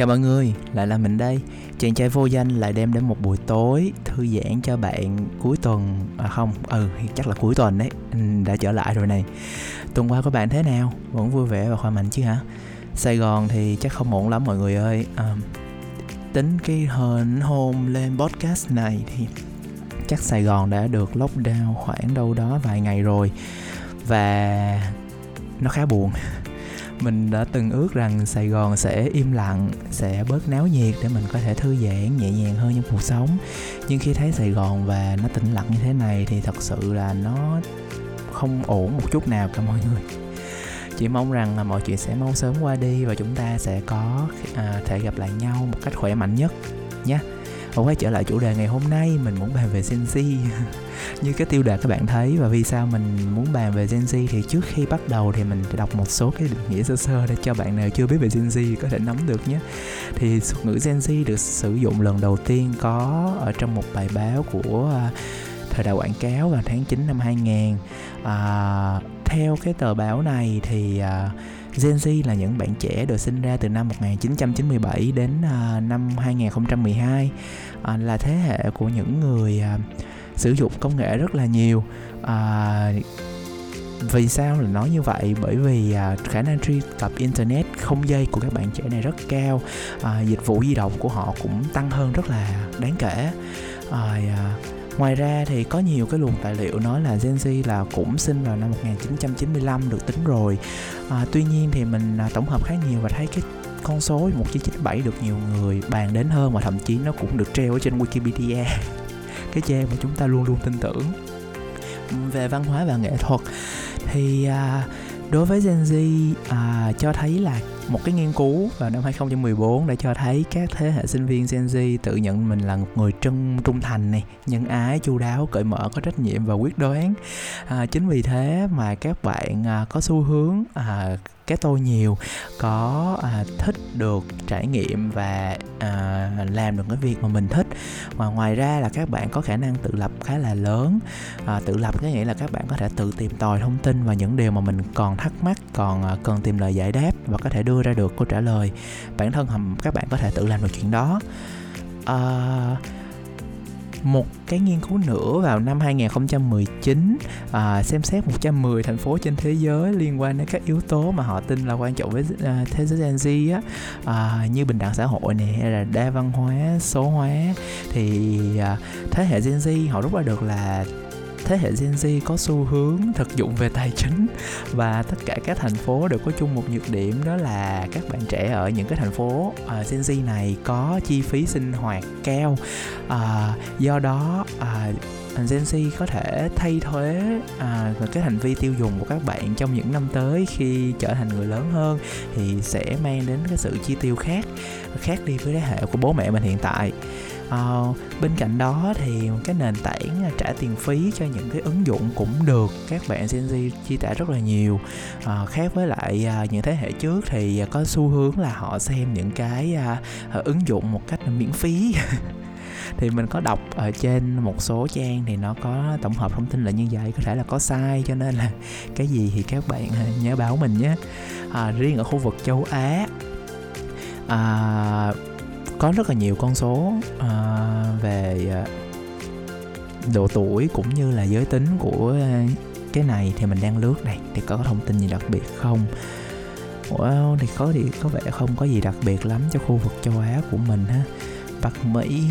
Chào mọi người, lại là mình đây. Chàng trai vô danh lại đem đến một buổi tối Thư giãn cho bạn cuối tuần. À không, ừ, chắc là cuối tuần đấy. Ừ, đã trở lại rồi này. Tuần qua của bạn thế nào? Vẫn vui vẻ và khỏe mạnh chứ hả? Sài Gòn thì chắc không ổn lắm mọi người ơi. À, Tính cái hên hôm lên podcast này thì Chắc Sài Gòn đã được lockdown khoảng đâu đó vài ngày rồi. Và nó khá buồn mình đã từng ước rằng Sài Gòn sẽ im lặng, sẽ bớt náo nhiệt để mình có thể thư giãn nhẹ nhàng hơn trong cuộc sống. Nhưng khi thấy Sài Gòn và nó tĩnh lặng như thế này thì thật sự là nó không ổn một chút nào cả mọi người. Chỉ mong rằng là mọi chuyện sẽ mau sớm qua đi và chúng ta sẽ có à, thể gặp lại nhau một cách khỏe mạnh nhất nhé. Và quay trở lại chủ đề ngày hôm nay mình muốn bàn về Gen Z. Như cái tiêu đề các bạn thấy và vì sao mình muốn bàn về Gen Z thì trước khi bắt đầu thì mình đọc một số cái định nghĩa sơ sơ để cho bạn nào chưa biết về Gen Z có thể nắm được nhé. Thì thuật ngữ Gen Z được sử dụng lần đầu tiên có ở trong một bài báo của à, thời đại quảng cáo vào tháng 9 năm 2000 à, Theo cái tờ báo này thì à, Gen Z là những bạn trẻ được sinh ra từ năm 1997 đến uh, năm 2012 uh, à, là thế hệ của những người uh, sử dụng công nghệ rất là nhiều. Uh, vì sao là nói như vậy? Bởi vì à, khả năng truy cập internet không dây của các bạn trẻ này rất cao. À, dịch vụ di động của họ cũng tăng hơn rất là đáng kể. À, à, Ngoài ra thì có nhiều cái luồng tài liệu nói là Gen Z là cũng sinh vào năm 1995 được tính rồi. À, Tuy nhiên thì mình à, tổng hợp khá nhiều và thấy cái con số 1997 được nhiều người bàn đến hơn và thậm chí nó cũng được treo ở trên Wikipedia. Cái trang mà chúng ta luôn luôn tin tưởng. Về văn hóa và nghệ thuật thì à, đối với Gen Z à, cho thấy là một cái nghiên cứu vào năm 2014 đã cho thấy các thế hệ sinh viên Gen Z tự nhận mình là một người trung trung thành này, nhân ái, chu đáo, cởi mở, có trách nhiệm và quyết đoán. À, chính vì thế mà các bạn à, có xu hướng à, cái tôi nhiều có à, thích được trải nghiệm và à, làm được cái việc mà mình thích và ngoài ra là các bạn có khả năng tự lập khá là lớn à, tự lập có nghĩa là các bạn có thể tự tìm tòi thông tin và những điều mà mình còn thắc mắc còn à, cần tìm lời giải đáp và có thể đưa ra được câu trả lời. Bản thân hầm các bạn có thể tự làm được chuyện đó. À, một cái nghiên cứu nữa vào năm 2019 à, xem xét 110 thành phố trên thế giới liên quan đến các yếu tố mà họ tin là quan trọng với à, thế giới Gen Z á. À, như bình đẳng xã hội này hay là đa văn hóa số hóa thì à, thế hệ Gen Z họ rút ra được là thế hệ Gen Z có xu hướng thực dụng về tài chính và tất cả các thành phố đều có chung một nhược điểm đó là các bạn trẻ ở những cái thành phố uh, Gen Z này có chi phí sinh hoạt cao. Uh, do đó uh, Gen Z có thể thay thế à, cái hành vi tiêu dùng của các bạn trong những năm tới khi trở thành người lớn hơn thì sẽ mang đến cái sự chi tiêu khác khác đi với thế hệ của bố mẹ mình hiện tại uh, bên cạnh đó thì cái nền tảng à, trả tiền phí cho những cái ứng dụng cũng được các bạn Gen Z chi trả rất là nhiều. Uh, khác với lại uh, những thế hệ trước thì có xu hướng là họ xem những cái uh, ứng dụng một cách miễn phí. Thì mình có đọc ở trên một số trang thì nó có tổng hợp thông tin là như vậy có thể là có sai cho nên là cái gì thì các bạn nhớ báo mình nhé. À, riêng ở khu vực châu á à, có rất là nhiều con số uh, về à, độ tuổi cũng như là giới tính của cái này thì mình đang lướt này thì có thông tin gì đặc biệt không? Wow, thì có thì có vẻ không có gì đặc biệt lắm cho khu vực châu Á của mình ha. Bắc Mỹ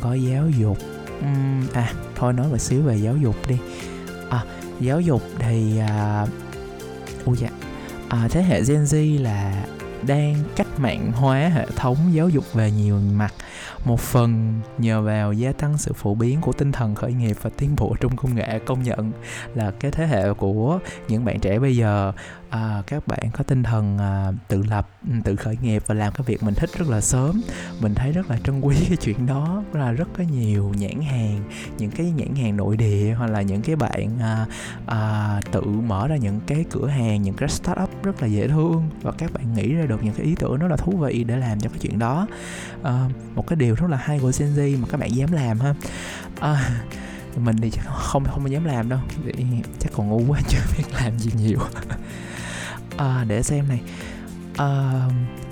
có giáo dục. Uhm, à thôi nói một xíu về giáo dục đi. À giáo dục thì à, uh, dạ à, thế hệ Gen Z là đang cách mạng hóa hệ thống giáo dục về nhiều mặt. Một phần nhờ vào gia tăng sự phổ biến của tinh thần khởi nghiệp và tiến bộ trong công nghệ công nhận là cái thế hệ của những bạn trẻ bây giờ à, các bạn có tinh thần à, tự lập tự khởi nghiệp và làm cái việc mình thích rất là sớm. Mình thấy rất là trân quý cái chuyện đó là rất có nhiều nhãn hàng những cái nhãn hàng nội địa hoặc là những cái bạn à, à, tự mở ra những cái cửa hàng những cái startup rất là dễ thương và các bạn nghĩ ra được được những cái ý tưởng rất là thú vị để làm cho cái chuyện đó. À, một cái điều rất là hay của Gen Z mà các bạn dám làm ha. À, mình thì chắc không không dám làm đâu thì chắc còn ngu quá chưa biết làm gì nhiều. À, để xem này. À,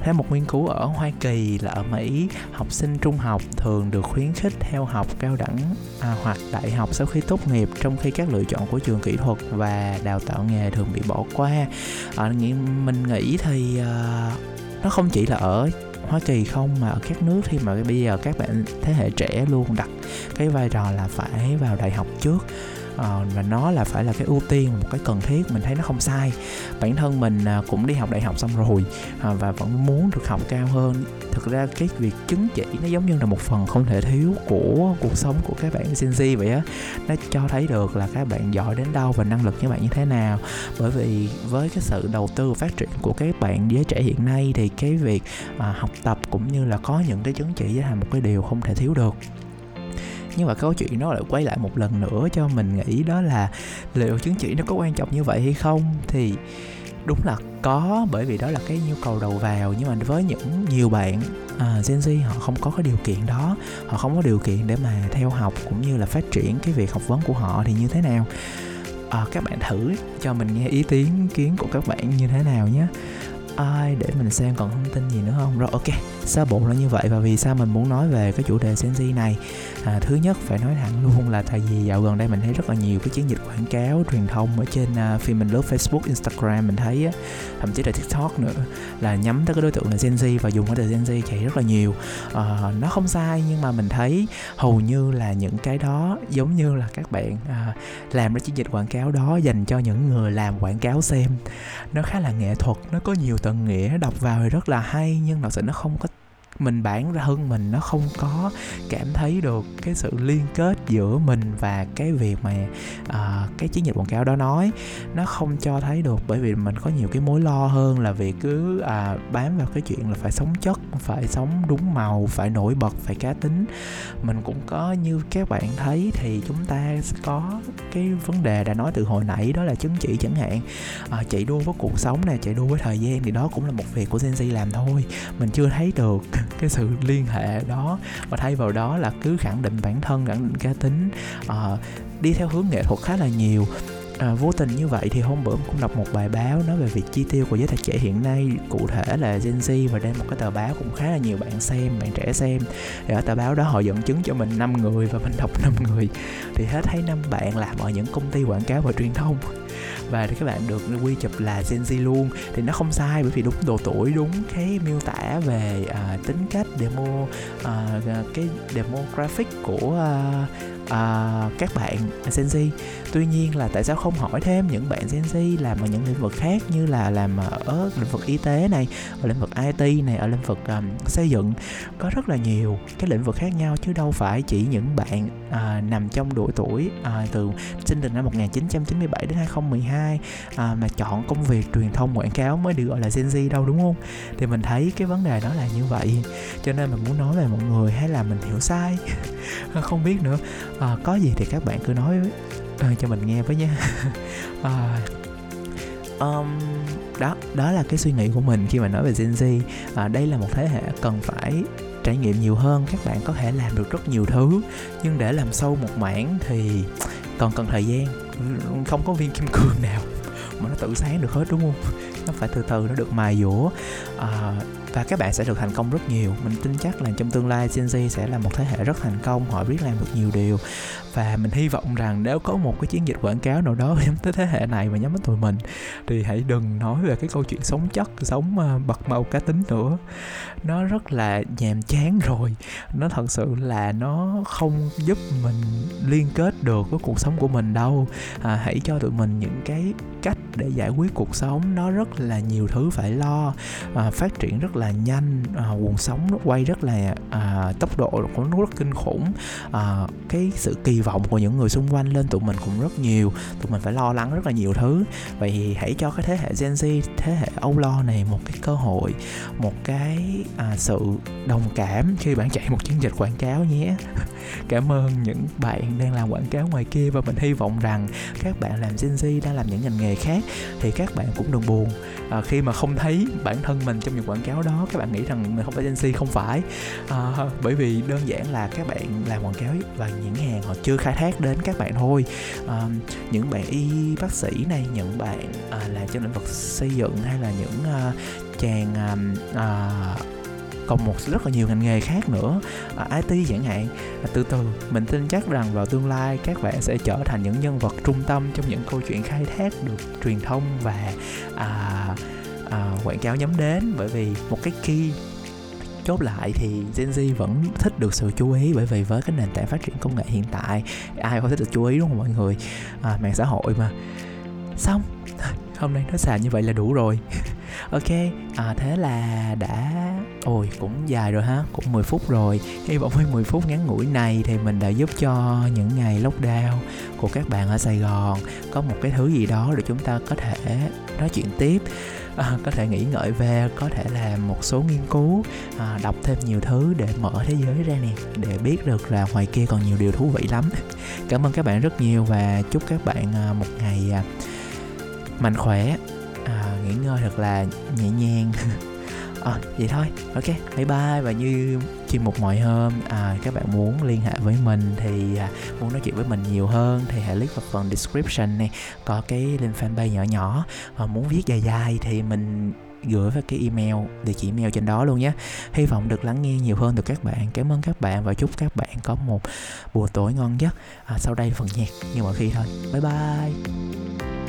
theo một nghiên cứu ở Hoa Kỳ là ở Mỹ học sinh trung học thường được khuyến khích theo học cao đẳng à, hoặc đại học sau khi tốt nghiệp trong khi các lựa chọn của trường kỹ thuật và đào tạo nghề thường bị bỏ qua. À, mình nghĩ thì à, nó không chỉ là ở Hoa Kỳ không mà ở các nước khi mà bây giờ các bạn thế hệ trẻ luôn đặt cái vai trò là phải vào đại học trước uh, và nó là phải là cái ưu tiên một cái cần thiết mình thấy nó không sai. Bản thân mình uh, cũng đi học đại học xong rồi uh, và vẫn muốn được học cao hơn. Thực ra cái việc chứng chỉ nó giống như là một phần không thể thiếu của cuộc sống của các bạn Gen Z vậy á. Nó cho thấy được là các bạn giỏi đến đâu và năng lực các bạn như thế nào. Bởi vì với cái sự đầu tư phát triển của các bạn giới trẻ hiện nay thì cái việc à, học tập cũng như là có những cái chứng chỉ là một cái điều không thể thiếu được nhưng mà câu chuyện nó lại quay lại một lần nữa cho mình nghĩ đó là liệu chứng chỉ nó có quan trọng như vậy hay không? Thì đúng là có bởi vì đó là cái nhu cầu đầu vào. Nhưng mà với những nhiều bạn à, Gen Z họ không có cái điều kiện đó. Họ không có điều kiện để mà theo học cũng như là phát triển cái việc học vấn của họ thì như thế nào? À, các bạn thử cho mình nghe ý kiến kiến của các bạn như thế nào nhé. Ai để mình xem còn thông tin gì nữa không? Rồi ok sơ bộ là như vậy và vì sao mình muốn nói về cái chủ đề Gen Z này? À, thứ nhất phải nói thẳng luôn là tại vì dạo gần đây mình thấy rất là nhiều cái chiến dịch quảng cáo truyền thông ở trên uh, phim mình lướt Facebook Instagram mình thấy á, thậm chí là TikTok nữa là nhắm tới cái đối tượng là Gen Z và dùng cái từ Gen Z chạy rất là nhiều. À, nó không sai nhưng mà mình thấy hầu như là những cái đó giống như là các bạn à, làm ra chiến dịch quảng cáo đó dành cho những người làm quảng cáo xem. Nó khá là nghệ thuật nó có nhiều tầng nghĩa đọc vào thì rất là hay nhưng thật sự nó không có mình bản ra hơn mình nó không có cảm thấy được cái sự liên kết giữa mình và cái việc mà uh, cái chiến dịch quảng cáo đó nói. Nó không cho thấy được bởi vì mình có nhiều cái mối lo hơn là việc cứ uh, bám vào cái chuyện là phải sống chất phải sống đúng màu phải nổi bật phải cá tính. Mình cũng có như các bạn thấy thì chúng ta có cái vấn đề đã nói từ hồi nãy đó là chứng chỉ chẳng hạn. Uh, chạy đua với cuộc sống này chạy đua với thời gian thì đó cũng là một việc của Gen Z làm thôi. Mình chưa thấy được cái sự liên hệ đó và thay vào đó là cứ khẳng định bản thân khẳng định cá tính uh, đi theo hướng nghệ thuật khá là nhiều. À, vô tình như vậy thì hôm bữa cũng đọc một bài báo nói về việc chi tiêu của giới tài trẻ hiện nay cụ thể là Gen Z và đây một cái tờ báo cũng khá là nhiều bạn xem bạn trẻ xem. Thì ở tờ báo đó họ dẫn chứng cho mình 5 người và mình đọc 5 người. Thì hết thấy năm bạn làm ở những công ty quảng cáo và truyền thông và các bạn được quy chụp là Gen Z luôn. Thì nó không sai bởi vì đúng độ tuổi đúng cái miêu tả về uh, tính cách demo uh, cái demographic của uh, uh, các bạn Gen Z. Tuy nhiên là tại sao không hỏi thêm những bạn Gen Z làm ở những lĩnh vực khác như là làm ở lĩnh vực y tế này ở lĩnh vực IT này ở lĩnh vực um, xây dựng? Có rất là nhiều cái lĩnh vực khác nhau chứ đâu phải chỉ những bạn à, nằm trong độ tuổi à, từ sinh từ năm 1997 đến 2012 à, mà chọn công việc truyền thông quảng cáo mới được gọi là Gen Z đâu đúng không? Thì mình thấy cái vấn đề đó là như vậy. Cho nên mình muốn nói về mọi người hay là mình hiểu sai? Không biết nữa. À, có gì thì các bạn cứ nói à, cho mình nghe với nha à, um, đó đó là cái suy nghĩ của mình khi mà nói về Gen Z. À, đây là một thế hệ cần phải trải nghiệm nhiều hơn các bạn có thể làm được rất nhiều thứ. Nhưng để làm sâu một mảng thì còn cần thời gian. Không có viên kim cương nào mà nó tự sáng được hết đúng không? Nó phải từ từ nó được mài dũa. À, và các bạn sẽ được thành công rất nhiều. Mình tin chắc là trong tương lai Gen Z sẽ là một thế hệ rất thành công họ biết làm được nhiều điều. Và mình hy vọng rằng nếu có một cái chiến dịch quảng cáo nào đó nhắm tới thế hệ này và nhắm tới tụi mình thì hãy đừng nói về cái câu chuyện sống chất sống ờ, bật màu cá tính nữa. Nó rất là nhàm chán rồi. Nó thật sự là nó không giúp mình liên kết được với cuộc sống của mình đâu. À, hãy cho tụi mình những cái cách để giải quyết cuộc sống. Nó rất là nhiều thứ phải lo à, phát triển rất là là nhanh à, nguồn sống nó quay rất là à, tốc độ cũng rất kinh khủng. À, cái sự kỳ vọng của những người xung quanh lên tụi mình cũng rất nhiều. Tụi mình phải lo lắng rất là nhiều thứ. Vậy thì hãy cho cái thế hệ Gen Z thế hệ âu lo này một cái cơ hội một cái à, sự đồng cảm khi bạn chạy một chiến dịch quảng cáo nhé. Cảm ơn những bạn đang làm quảng cáo ngoài kia và mình hy vọng rằng các bạn làm Gen Z đang làm những ngành nghề khác thì các bạn cũng đừng buồn. À, khi mà không thấy bản thân mình trong những quảng cáo đó đó các bạn nghĩ rằng mình không phải Gen Z không phải. À, bởi vì đơn giản là các bạn làm quảng cáo và những hàng họ chưa khai thác đến các bạn thôi. À, những bạn y bác sĩ này những bạn à, làm trong lĩnh vực xây dựng hay là những à, chàng à, à, còn một rất là nhiều ngành nghề khác nữa à, IT chẳng hạn. À, từ từ mình tin chắc rằng vào tương lai các bạn sẽ trở thành những nhân vật trung tâm trong những câu chuyện khai thác được truyền thông và à, à, quảng cáo nhắm đến. Bởi vì một cái key chốt lại thì Gen Z vẫn thích được sự chú ý. Bởi vì với cái nền tảng phát triển công nghệ hiện tại ai không thích được chú ý đúng không mọi người? À, mạng xã hội mà. Xong hôm nay nó xài như vậy là đủ rồi. Ok à, thế là đã ôi cũng dài rồi ha cũng 10 phút rồi. Hy vọng với 10 phút ngắn ngủi này thì mình đã giúp cho những ngày lockdown của các bạn ở sài gòn có một cái thứ gì đó để chúng ta có thể nói chuyện tiếp à, có thể nghĩ ngợi về có thể làm một số nghiên cứu à, đọc thêm nhiều thứ để mở thế giới ra nè để biết được là ngoài kia còn nhiều điều thú vị lắm. Cảm ơn các bạn rất nhiều và chúc các bạn à, một ngày à, mạnh khỏe à, nghỉ ngơi thật là nhẹ nhàng. À, vậy thôi. Ok bye bye và như chuyên mục mọi hôm. À, các bạn muốn liên hệ với mình thì à, muốn nói chuyện với mình nhiều hơn thì hãy click vào phần description này có cái link fanpage nhỏ nhỏ. Và muốn viết dài dài thì mình gửi vào cái email địa chỉ email trên đó luôn nhé. Hy vọng được lắng nghe nhiều hơn từ các bạn. Cảm ơn các bạn và chúc các bạn có một buổi tối ngon giấc. À, sau đây phần nhạc như mọi khi thôi. Bye bye.